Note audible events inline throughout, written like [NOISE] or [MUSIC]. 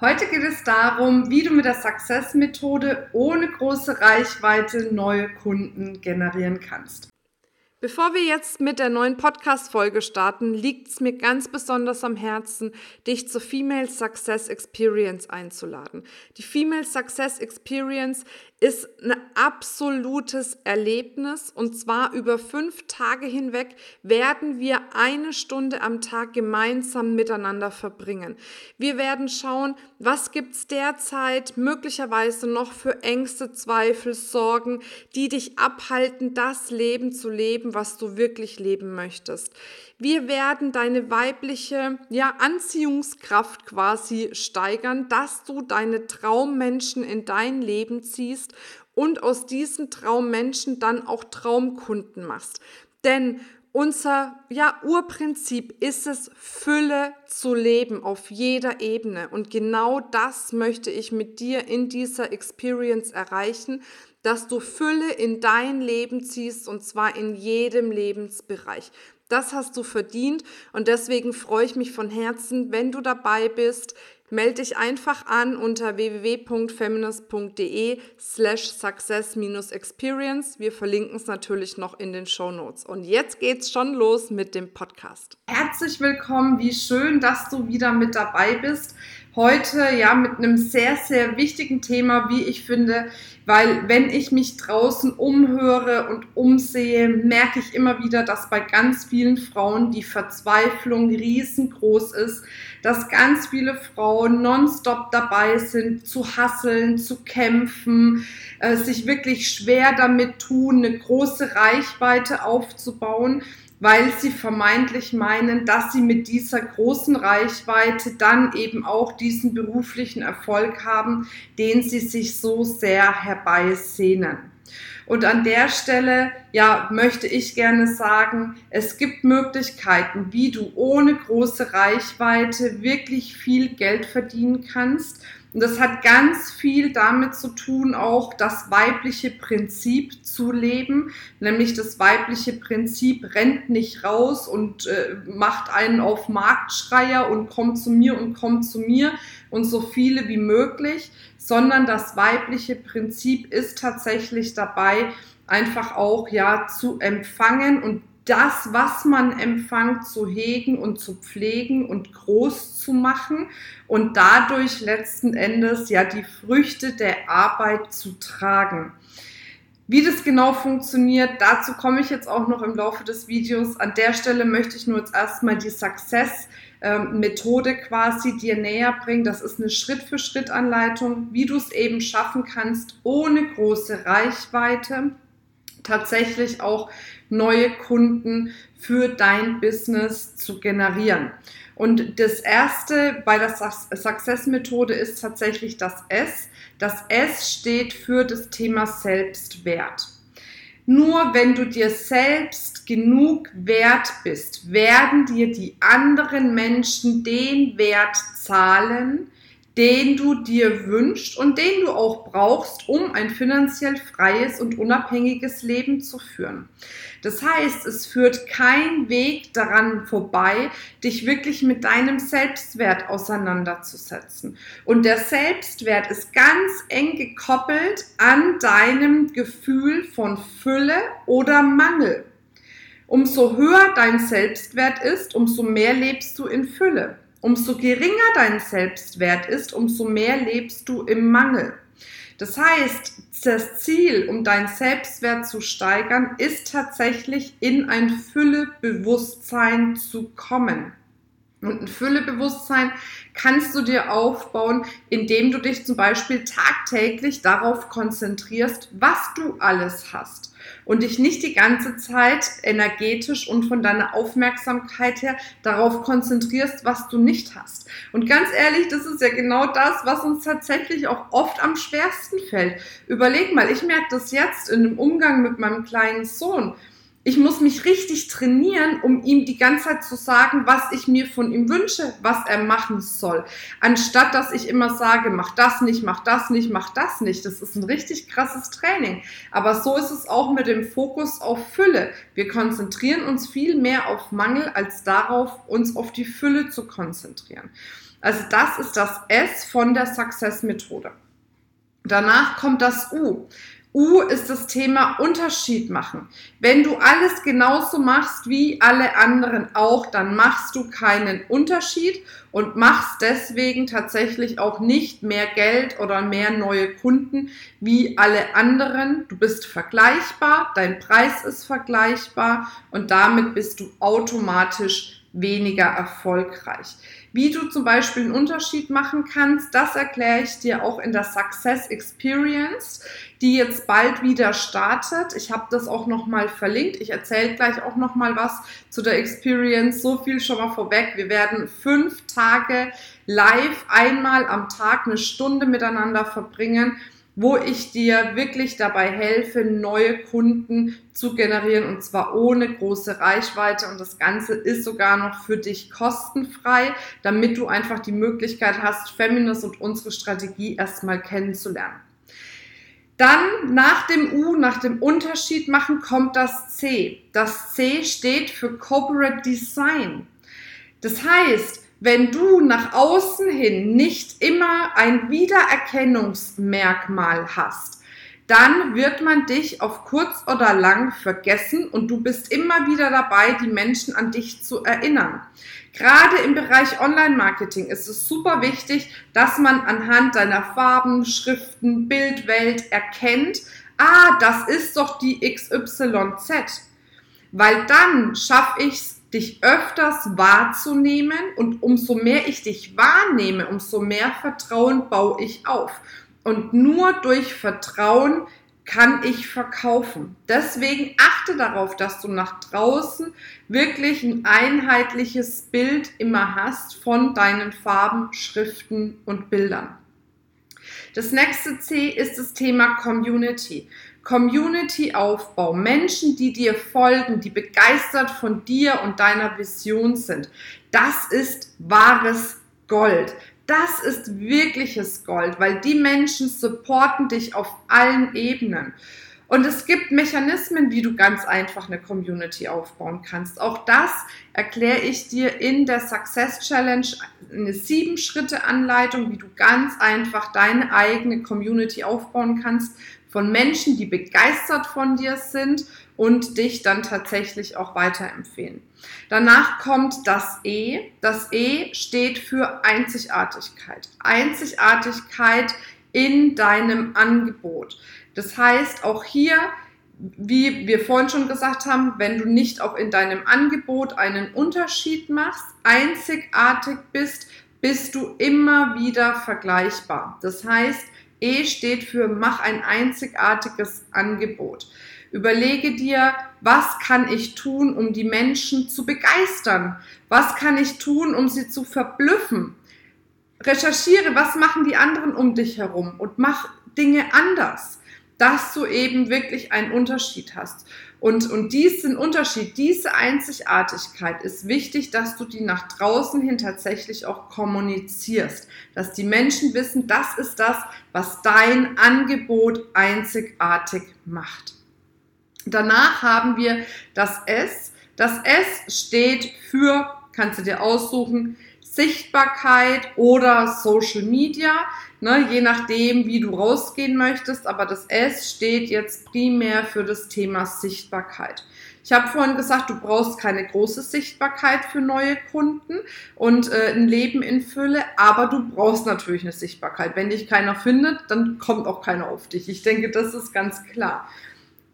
Heute geht es darum, wie du mit der Success-Methode ohne große Reichweite neue Kunden generieren kannst. Bevor wir jetzt mit der neuen Podcast-Folge starten, liegt es mir ganz besonders am Herzen, dich zur Female Success Experience einzuladen. Die Female Success Experience ist ein absolutes Erlebnis und zwar über fünf Tage hinweg werden wir eine Stunde am Tag gemeinsam miteinander verbringen. Wir werden schauen, was gibt's derzeit möglicherweise noch für Ängste, Zweifel, Sorgen, die dich abhalten, das Leben zu leben, was du wirklich leben möchtest. Wir werden deine weibliche ja, Anziehungskraft quasi steigern, dass du deine Traummenschen in dein Leben ziehst und aus diesen Traummenschen dann auch Traumkunden machst. Denn unser ja, Urprinzip ist es, Fülle zu leben auf jeder Ebene. Und genau das möchte ich mit dir in dieser Experience erreichen, dass du Fülle in dein Leben ziehst und zwar in jedem Lebensbereich. Das hast du verdient und deswegen freue ich mich von Herzen, wenn du dabei bist. Melde dich einfach an unter www.feminist.de slash success-experience. Wir verlinken es natürlich noch in den Show Notes. Und jetzt geht's schon los mit dem Podcast. Herzlich willkommen, wie schön, dass du wieder mit dabei bist. Heute ja mit einem sehr, sehr wichtigen Thema, wie ich finde, weil wenn ich mich draußen umhöre und umsehe, merke ich immer wieder, dass bei ganz vielen Frauen die Verzweiflung riesengroß ist, dass ganz viele Frauen nonstop dabei sind, zu hasseln, zu kämpfen, äh, sich wirklich schwer damit tun, eine große Reichweite aufzubauen weil sie vermeintlich meinen, dass sie mit dieser großen Reichweite dann eben auch diesen beruflichen Erfolg haben, den sie sich so sehr herbeisehnen. Und an der Stelle, ja, möchte ich gerne sagen, es gibt Möglichkeiten, wie du ohne große Reichweite wirklich viel Geld verdienen kannst und das hat ganz viel damit zu tun, auch das weibliche Prinzip zu leben. Nämlich das weibliche Prinzip rennt nicht raus und äh, macht einen auf Marktschreier und kommt zu mir und kommt zu mir und so viele wie möglich, sondern das weibliche Prinzip ist tatsächlich dabei, einfach auch ja zu empfangen und das, was man empfängt, zu hegen und zu pflegen und groß zu machen und dadurch letzten Endes ja die Früchte der Arbeit zu tragen. Wie das genau funktioniert, dazu komme ich jetzt auch noch im Laufe des Videos. An der Stelle möchte ich nur jetzt erstmal die Success-Methode quasi dir näher bringen. Das ist eine Schritt-für-Schritt-Anleitung, wie du es eben schaffen kannst, ohne große Reichweite tatsächlich auch neue Kunden für dein Business zu generieren. Und das erste bei der Success-Methode ist tatsächlich das S. Das S steht für das Thema Selbstwert. Nur wenn du dir selbst genug wert bist, werden dir die anderen Menschen den Wert zahlen, den du dir wünschst und den du auch brauchst, um ein finanziell freies und unabhängiges Leben zu führen. Das heißt, es führt kein Weg daran vorbei, dich wirklich mit deinem Selbstwert auseinanderzusetzen. Und der Selbstwert ist ganz eng gekoppelt an deinem Gefühl von Fülle oder Mangel. Umso höher dein Selbstwert ist, umso mehr lebst du in Fülle. Umso geringer dein Selbstwert ist, umso mehr lebst du im Mangel. Das heißt, das Ziel, um deinen Selbstwert zu steigern, ist tatsächlich in ein Füllebewusstsein zu kommen. Und ein Füllebewusstsein kannst du dir aufbauen, indem du dich zum Beispiel tagtäglich darauf konzentrierst, was du alles hast und dich nicht die ganze Zeit energetisch und von deiner Aufmerksamkeit her darauf konzentrierst, was du nicht hast. Und ganz ehrlich, das ist ja genau das, was uns tatsächlich auch oft am schwersten fällt. Überleg mal, ich merke das jetzt in dem Umgang mit meinem kleinen Sohn ich muss mich richtig trainieren, um ihm die ganze Zeit zu sagen, was ich mir von ihm wünsche, was er machen soll. Anstatt dass ich immer sage, mach das nicht, mach das nicht, mach das nicht. Das ist ein richtig krasses Training. Aber so ist es auch mit dem Fokus auf Fülle. Wir konzentrieren uns viel mehr auf Mangel, als darauf, uns auf die Fülle zu konzentrieren. Also das ist das S von der Success-Methode. Danach kommt das U. U ist das Thema Unterschied machen. Wenn du alles genauso machst wie alle anderen auch, dann machst du keinen Unterschied und machst deswegen tatsächlich auch nicht mehr Geld oder mehr neue Kunden wie alle anderen. Du bist vergleichbar, dein Preis ist vergleichbar und damit bist du automatisch weniger erfolgreich. Wie du zum Beispiel einen Unterschied machen kannst, das erkläre ich dir auch in der Success Experience, die jetzt bald wieder startet. Ich habe das auch nochmal verlinkt. Ich erzähle gleich auch nochmal was zu der Experience. So viel schon mal vorweg. Wir werden fünf Tage live einmal am Tag eine Stunde miteinander verbringen wo ich dir wirklich dabei helfe, neue Kunden zu generieren und zwar ohne große Reichweite und das Ganze ist sogar noch für dich kostenfrei, damit du einfach die Möglichkeit hast, Feminist und unsere Strategie erstmal kennenzulernen. Dann nach dem U, nach dem Unterschied machen, kommt das C. Das C steht für Corporate Design. Das heißt, wenn du nach außen hin nicht immer ein Wiedererkennungsmerkmal hast, dann wird man dich auf kurz oder lang vergessen und du bist immer wieder dabei, die Menschen an dich zu erinnern. Gerade im Bereich Online-Marketing ist es super wichtig, dass man anhand deiner Farben, Schriften, Bildwelt erkennt, ah, das ist doch die XYZ. Weil dann schaffe ich es dich öfters wahrzunehmen und umso mehr ich dich wahrnehme, umso mehr Vertrauen baue ich auf. Und nur durch Vertrauen kann ich verkaufen. Deswegen achte darauf, dass du nach draußen wirklich ein einheitliches Bild immer hast von deinen Farben, Schriften und Bildern. Das nächste C ist das Thema Community. Community-Aufbau, Menschen, die dir folgen, die begeistert von dir und deiner Vision sind. Das ist wahres Gold. Das ist wirkliches Gold, weil die Menschen supporten dich auf allen Ebenen. Und es gibt Mechanismen, wie du ganz einfach eine Community aufbauen kannst. Auch das erkläre ich dir in der Success Challenge, eine sieben Schritte Anleitung, wie du ganz einfach deine eigene Community aufbauen kannst von Menschen, die begeistert von dir sind und dich dann tatsächlich auch weiterempfehlen. Danach kommt das E. Das E steht für Einzigartigkeit. Einzigartigkeit in deinem Angebot. Das heißt, auch hier, wie wir vorhin schon gesagt haben, wenn du nicht auch in deinem Angebot einen Unterschied machst, einzigartig bist, bist du immer wieder vergleichbar. Das heißt, E steht für mach ein einzigartiges Angebot. Überlege dir, was kann ich tun, um die Menschen zu begeistern? Was kann ich tun, um sie zu verblüffen? Recherchiere, was machen die anderen um dich herum und mach Dinge anders, dass du eben wirklich einen Unterschied hast. Und, und diesen Unterschied, diese Einzigartigkeit ist wichtig, dass du die nach draußen hin tatsächlich auch kommunizierst. Dass die Menschen wissen, das ist das, was dein Angebot einzigartig macht. Danach haben wir das S. Das S steht für, kannst du dir aussuchen, Sichtbarkeit oder Social Media, ne, je nachdem, wie du rausgehen möchtest. Aber das S steht jetzt primär für das Thema Sichtbarkeit. Ich habe vorhin gesagt, du brauchst keine große Sichtbarkeit für neue Kunden und äh, ein Leben in Fülle, aber du brauchst natürlich eine Sichtbarkeit. Wenn dich keiner findet, dann kommt auch keiner auf dich. Ich denke, das ist ganz klar.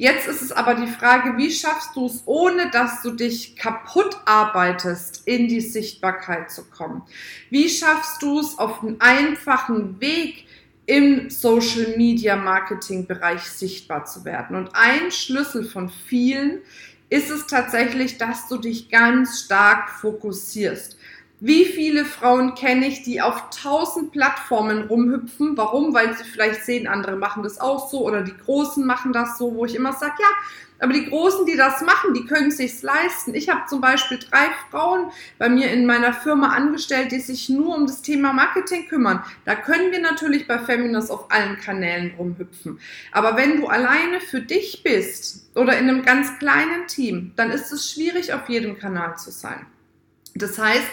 Jetzt ist es aber die Frage, wie schaffst du es, ohne dass du dich kaputt arbeitest, in die Sichtbarkeit zu kommen? Wie schaffst du es auf einen einfachen Weg, im Social Media Marketing Bereich sichtbar zu werden? Und ein Schlüssel von vielen ist es tatsächlich, dass du dich ganz stark fokussierst. Wie viele Frauen kenne ich, die auf tausend Plattformen rumhüpfen? Warum? Weil sie vielleicht sehen, andere machen das auch so oder die Großen machen das so, wo ich immer sage, ja, aber die Großen, die das machen, die können sich's leisten. Ich habe zum Beispiel drei Frauen bei mir in meiner Firma angestellt, die sich nur um das Thema Marketing kümmern. Da können wir natürlich bei Feminist auf allen Kanälen rumhüpfen. Aber wenn du alleine für dich bist oder in einem ganz kleinen Team, dann ist es schwierig, auf jedem Kanal zu sein. Das heißt,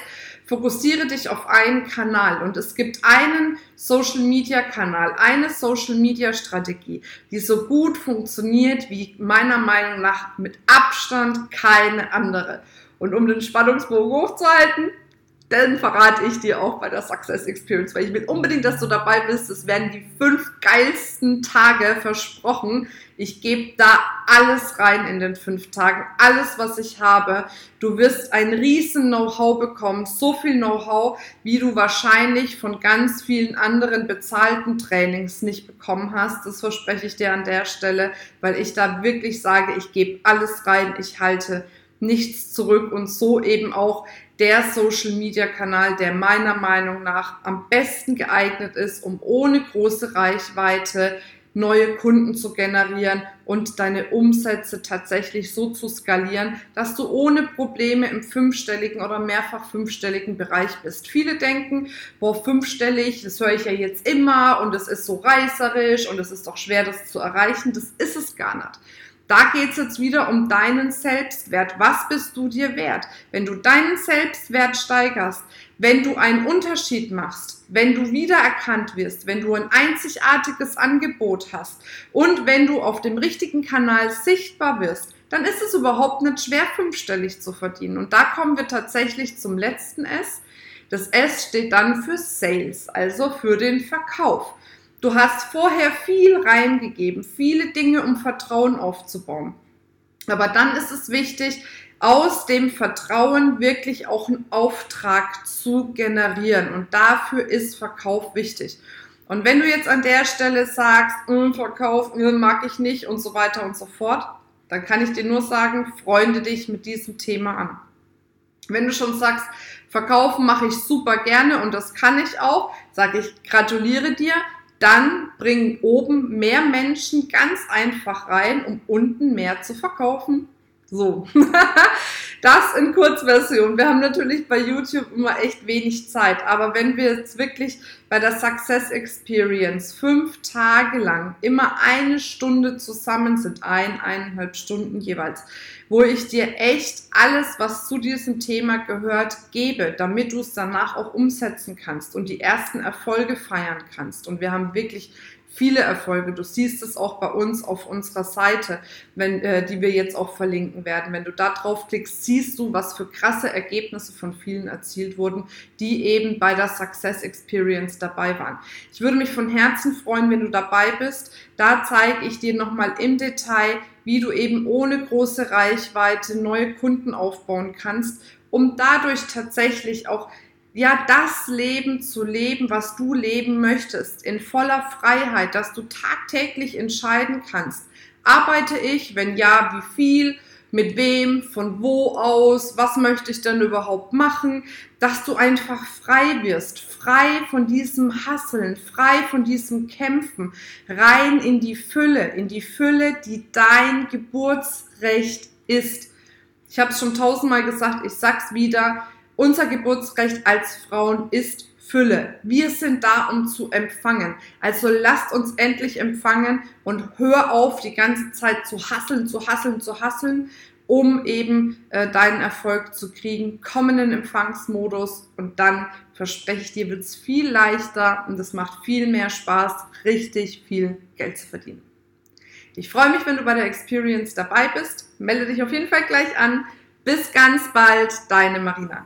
fokussiere dich auf einen Kanal und es gibt einen Social Media Kanal, eine Social Media Strategie, die so gut funktioniert wie meiner Meinung nach mit Abstand keine andere. Und um den Spannungsbogen hochzuhalten, dann verrate ich dir auch bei der Success Experience, weil ich will unbedingt, dass du dabei bist. Es werden die fünf geilsten Tage versprochen. Ich gebe da alles rein in den fünf Tagen, alles, was ich habe. Du wirst ein riesen Know-how bekommen, so viel Know-how, wie du wahrscheinlich von ganz vielen anderen bezahlten Trainings nicht bekommen hast. Das verspreche ich dir an der Stelle, weil ich da wirklich sage, ich gebe alles rein, ich halte nichts zurück und so eben auch der Social Media Kanal, der meiner Meinung nach am besten geeignet ist, um ohne große Reichweite neue Kunden zu generieren und deine Umsätze tatsächlich so zu skalieren, dass du ohne Probleme im fünfstelligen oder mehrfach fünfstelligen Bereich bist. Viele denken, boah, fünfstellig, das höre ich ja jetzt immer und es ist so reißerisch und es ist doch schwer, das zu erreichen. Das ist es gar nicht. Da geht es jetzt wieder um deinen Selbstwert. Was bist du dir wert? Wenn du deinen Selbstwert steigerst, wenn du einen Unterschied machst, wenn du wiedererkannt wirst, wenn du ein einzigartiges Angebot hast und wenn du auf dem richtigen Kanal sichtbar wirst, dann ist es überhaupt nicht schwer, fünfstellig zu verdienen. Und da kommen wir tatsächlich zum letzten S. Das S steht dann für Sales, also für den Verkauf. Du hast vorher viel reingegeben, viele Dinge, um Vertrauen aufzubauen. Aber dann ist es wichtig, aus dem Vertrauen wirklich auch einen Auftrag zu generieren. Und dafür ist Verkauf wichtig. Und wenn du jetzt an der Stelle sagst, hm, Verkauf hm, mag ich nicht und so weiter und so fort, dann kann ich dir nur sagen, freunde dich mit diesem Thema an. Wenn du schon sagst, verkaufen mache ich super gerne und das kann ich auch, sage ich, gratuliere dir, dann bringen oben mehr Menschen ganz einfach rein, um unten mehr zu verkaufen. So, [LAUGHS] das in Kurzversion. Wir haben natürlich bei YouTube immer echt wenig Zeit, aber wenn wir jetzt wirklich bei der Success Experience fünf Tage lang immer eine Stunde zusammen sind, ein, eineinhalb Stunden jeweils, wo ich dir echt alles, was zu diesem Thema gehört, gebe, damit du es danach auch umsetzen kannst und die ersten Erfolge feiern kannst. Und wir haben wirklich viele Erfolge. Du siehst es auch bei uns auf unserer Seite, wenn, äh, die wir jetzt auch verlinken werden. Wenn du da draufklickst, siehst du, was für krasse Ergebnisse von vielen erzielt wurden, die eben bei der Success Experience dabei waren. Ich würde mich von Herzen freuen, wenn du dabei bist. Da zeige ich dir nochmal im Detail, wie du eben ohne große Reichweite neue Kunden aufbauen kannst, um dadurch tatsächlich auch ja, das Leben zu leben, was du leben möchtest, in voller Freiheit, dass du tagtäglich entscheiden kannst. Arbeite ich? Wenn ja, wie viel? Mit wem? Von wo aus? Was möchte ich denn überhaupt machen? Dass du einfach frei wirst, frei von diesem Hasseln, frei von diesem Kämpfen, rein in die Fülle, in die Fülle, die dein Geburtsrecht ist. Ich habe es schon tausendmal gesagt, ich sag's wieder unser Geburtsrecht als Frauen ist Fülle. Wir sind da, um zu empfangen. Also lasst uns endlich empfangen und hör auf, die ganze Zeit zu hasseln, zu hasseln, zu hasseln, um eben äh, deinen Erfolg zu kriegen. Komm in den Empfangsmodus und dann verspreche ich dir, wird es viel leichter und es macht viel mehr Spaß, richtig viel Geld zu verdienen. Ich freue mich, wenn du bei der Experience dabei bist. Melde dich auf jeden Fall gleich an. Bis ganz bald, deine Marina.